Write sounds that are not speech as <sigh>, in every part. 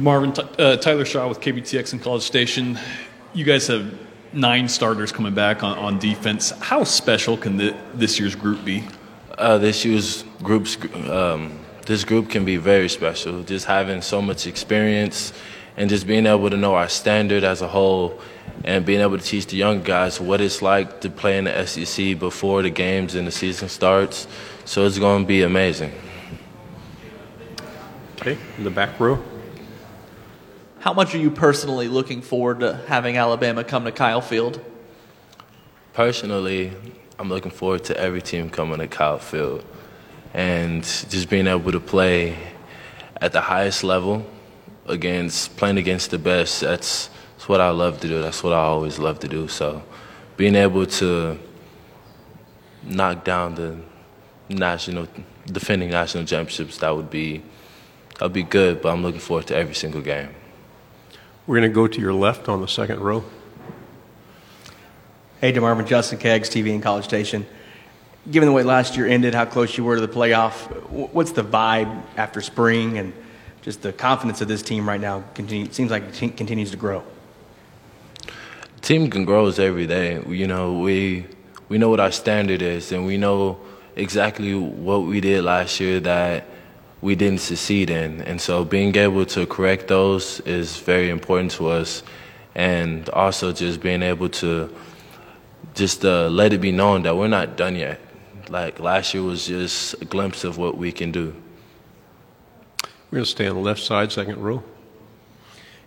Marvin, uh, Tyler Shaw with KBTX in College Station. You guys have nine starters coming back on, on defense. How special can the, this year's group be? Uh, this year's groups, um, this group can be very special. Just having so much experience and just being able to know our standard as a whole and being able to teach the young guys what it's like to play in the SEC before the games and the season starts. So it's going to be amazing. Okay, in the back row. How much are you personally looking forward to having Alabama come to Kyle Field? Personally, I'm looking forward to every team coming to Kyle Field and just being able to play at the highest level against playing against the best. That's, that's what I love to do. That's what I always love to do. So being able to knock down the national defending national championships that would be that would be good. But I'm looking forward to every single game. We're going to go to your left on the second row. Hey, DeMarvin, Justin KAGS, TV and College Station. Given the way last year ended, how close you were to the playoff, what's the vibe after spring and just the confidence of this team right now? Continue, seems like it continues to grow. The team can grow every day. You know, we we know what our standard is, and we know exactly what we did last year that we didn't succeed in. And so being able to correct those is very important to us. And also just being able to just uh, let it be known that we're not done yet. Like last year was just a glimpse of what we can do. We're going to stay on the left side, second row.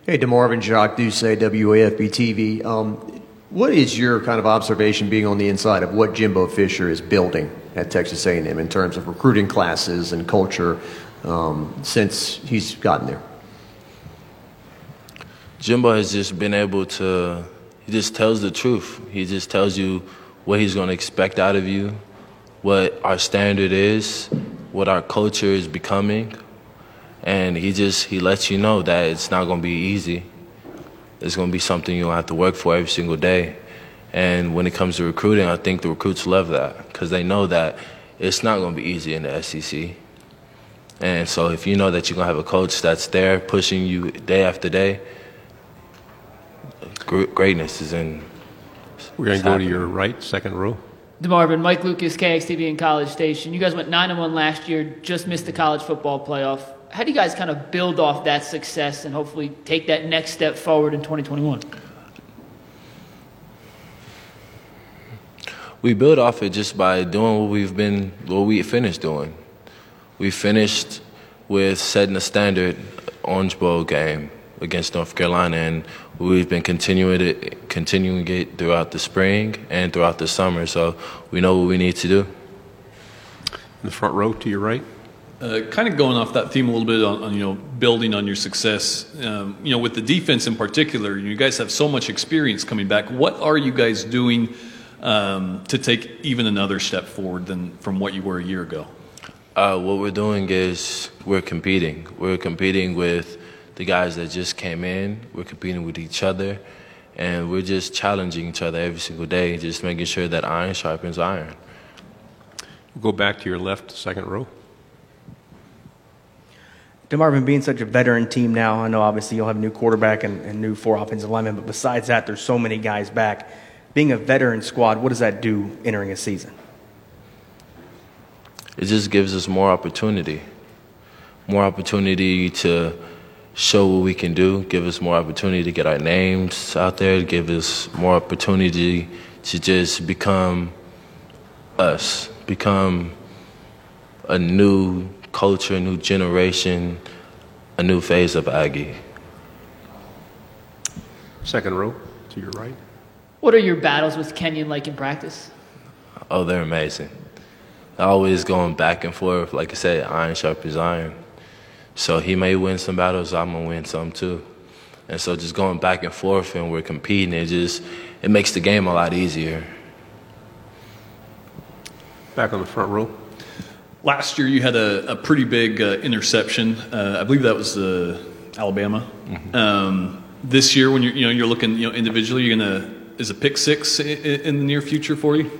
Hey, DeMarvin Jacques Doucet, WAFB TV. Um, what is your kind of observation being on the inside of what Jimbo Fisher is building at Texas A&M in terms of recruiting classes and culture um, since he's gotten there? Jimbo has just been able to, he just tells the truth. He just tells you what he's going to expect out of you, what our standard is, what our culture is becoming. And he just, he lets you know that it's not going to be easy. It's going to be something you'll have to work for every single day. And when it comes to recruiting, I think the recruits love that because they know that it's not going to be easy in the SEC. And so if you know that you're going to have a coach that's there pushing you day after day, greatness is in. We're going to go to your right, second row. DeMarvin, Mike Lucas, KXTV and College Station. You guys went 9 and 1 last year, just missed the college football playoff. How do you guys kind of build off that success and hopefully take that next step forward in 2021? We build off it just by doing what we've been, what we finished doing. We finished with setting a standard Orange Bowl game against North Carolina, and we've been continuing it, continuing it throughout the spring and throughout the summer. So we know what we need to do. In the front row to your right. Uh, kind of going off that theme a little bit on, on you know building on your success. Um, you know, with the defense in particular, you guys have so much experience coming back. What are you guys doing um, to take even another step forward than from what you were a year ago? Uh, what we're doing is we're competing. We're competing with the guys that just came in. We're competing with each other, and we're just challenging each other every single day, just making sure that iron sharpens iron. We'll go back to your left, second row. DeMarvin, being such a veteran team now, I know obviously you'll have a new quarterback and, and new four offensive linemen, but besides that, there's so many guys back. Being a veteran squad, what does that do entering a season? It just gives us more opportunity, more opportunity to show what we can do, give us more opportunity to get our names out there, give us more opportunity to just become us, become a new culture, a new generation, a new phase of Aggie. Second row to your right. What are your battles with Kenyon like in practice? Oh, they're amazing. Always going back and forth. Like I said, iron sharp sharpens iron. So he may win some battles, I'm gonna win some too. And so just going back and forth and we're competing, it just it makes the game a lot easier. Back on the front row. Last year, you had a, a pretty big uh, interception. Uh, I believe that was uh, Alabama. Mm-hmm. Um, this year, when you're you know you're looking you know individually, you're gonna is a pick six in, in the near future for you?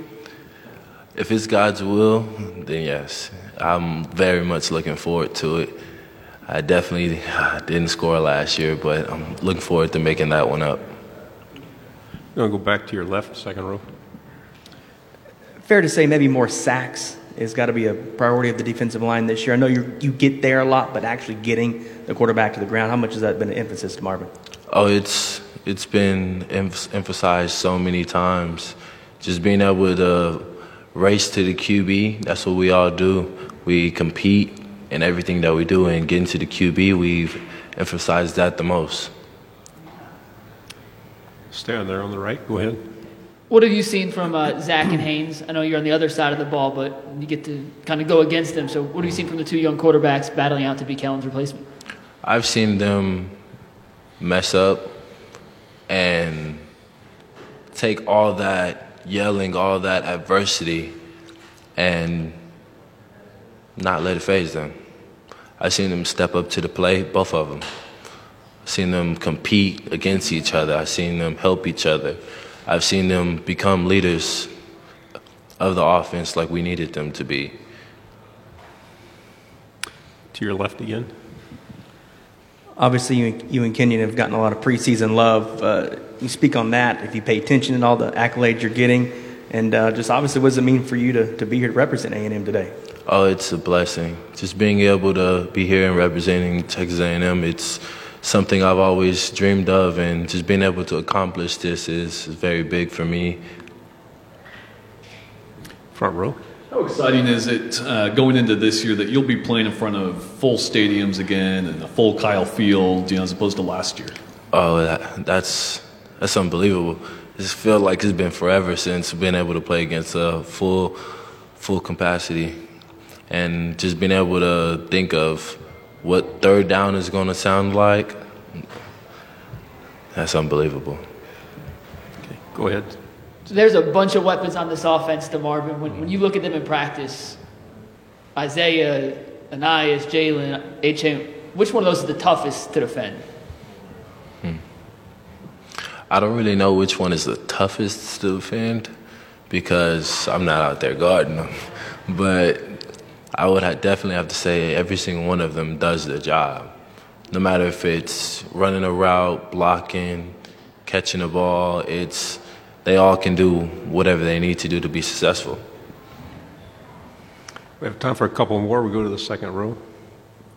If it's God's will, then yes. I'm very much looking forward to it. I definitely didn't score last year, but I'm looking forward to making that one up. I'm going to go back to your left, second row. Fair to say, maybe more sacks has got to be a priority of the defensive line this year. I know you you get there a lot, but actually getting the quarterback to the ground, how much has that been an emphasis DeMarvin? Oh, it's it's been em- emphasized so many times. Just being able to race to the QB. That's what we all do. We compete in everything that we do, and getting to the QB, we've emphasized that the most. Stand there on the right. Go ahead. What have you seen from uh, Zach and Haynes? I know you're on the other side of the ball, but you get to kind of go against them. So, what have you seen from the two young quarterbacks battling out to be Kellen's replacement? I've seen them mess up and take all that yelling, all that adversity, and not let it phase them. I've seen them step up to the plate, both of them. I've seen them compete against each other. I've seen them help each other. I've seen them become leaders of the offense like we needed them to be. To your left again. Obviously, you, you and Kenyon have gotten a lot of preseason love. Uh, you speak on that if you pay attention and all the accolades you're getting, and uh, just obviously, what does it mean for you to, to be here to represent A&M today? Oh, it's a blessing. Just being able to be here and representing Texas A&M, it's something I've always dreamed of, and just being able to accomplish this is very big for me. Front row. How exciting is it uh, going into this year that you'll be playing in front of full stadiums again and a full Kyle Field, you know, as opposed to last year? Oh, that, that's that's unbelievable. It just feels like it's been forever since being able to play against a full full capacity, and just being able to think of what third down is going to sound like. That's unbelievable. Okay, go ahead. So there's a bunch of weapons on this offense DeMarvin. When, when you look at them in practice, Isaiah, Ainias, Jalen, H.M., which one of those is the toughest to defend? Hmm. I don't really know which one is the toughest to defend because I'm not out there guarding them. <laughs> But I would ha- definitely have to say every single one of them does the job. No matter if it's running a route, blocking, catching a ball, it's they all can do whatever they need to do to be successful. We have time for a couple more. We go to the second row.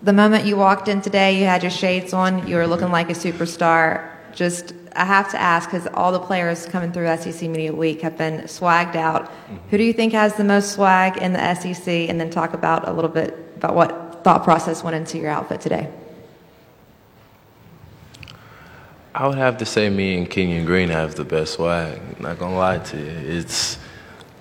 The moment you walked in today, you had your shades on, you were looking like a superstar. Just, I have to ask, because all the players coming through SEC Media Week have been swagged out. Mm-hmm. Who do you think has the most swag in the SEC? And then talk about a little bit about what thought process went into your outfit today. I would have to say me and Kenyon Green have the best swag. I'm Not gonna lie to you. It's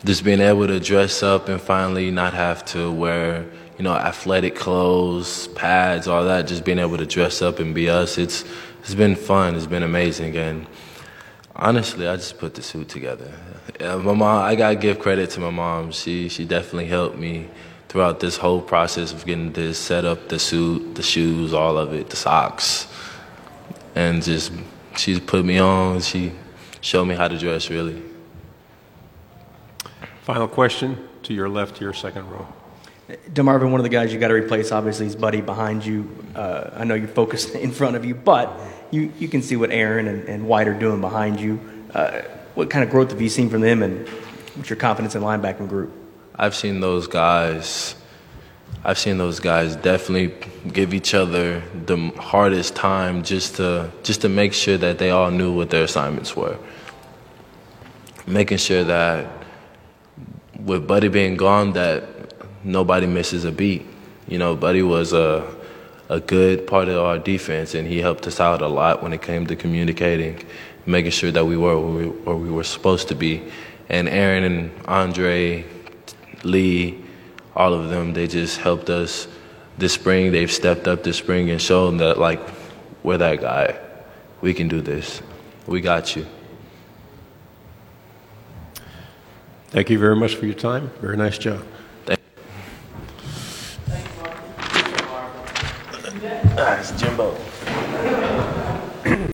just being able to dress up and finally not have to wear, you know, athletic clothes, pads, all that. Just being able to dress up and be us. It's it's been fun. It's been amazing. And honestly, I just put the suit together. Yeah, my mom, I gotta give credit to my mom. She she definitely helped me throughout this whole process of getting this set up, the suit, the shoes, all of it, the socks and just she put me on. She showed me how to dress really. Final question to your left, to your second row. DeMarvin, one of the guys you got to replace, obviously, is Buddy behind you. Uh, I know you're focused <laughs> in front of you, but you, you can see what Aaron and, and White are doing behind you. Uh, what kind of growth have you seen from them, and what's your confidence in linebacking group? I've seen those guys. I've seen those guys definitely give each other the hardest time just to just to make sure that they all knew what their assignments were. Making sure that with Buddy being gone, that nobody misses a beat. You know, Buddy was a a good part of our defense, and he helped us out a lot when it came to communicating, making sure that we were where we, were supposed to be. And Aaron and Andre, Lee, all of them, they just helped us this spring. They've stepped up this spring and shown that, like, we're that guy. We can do this. We got you. Thank you very much for your time. Very nice job. Jimbo.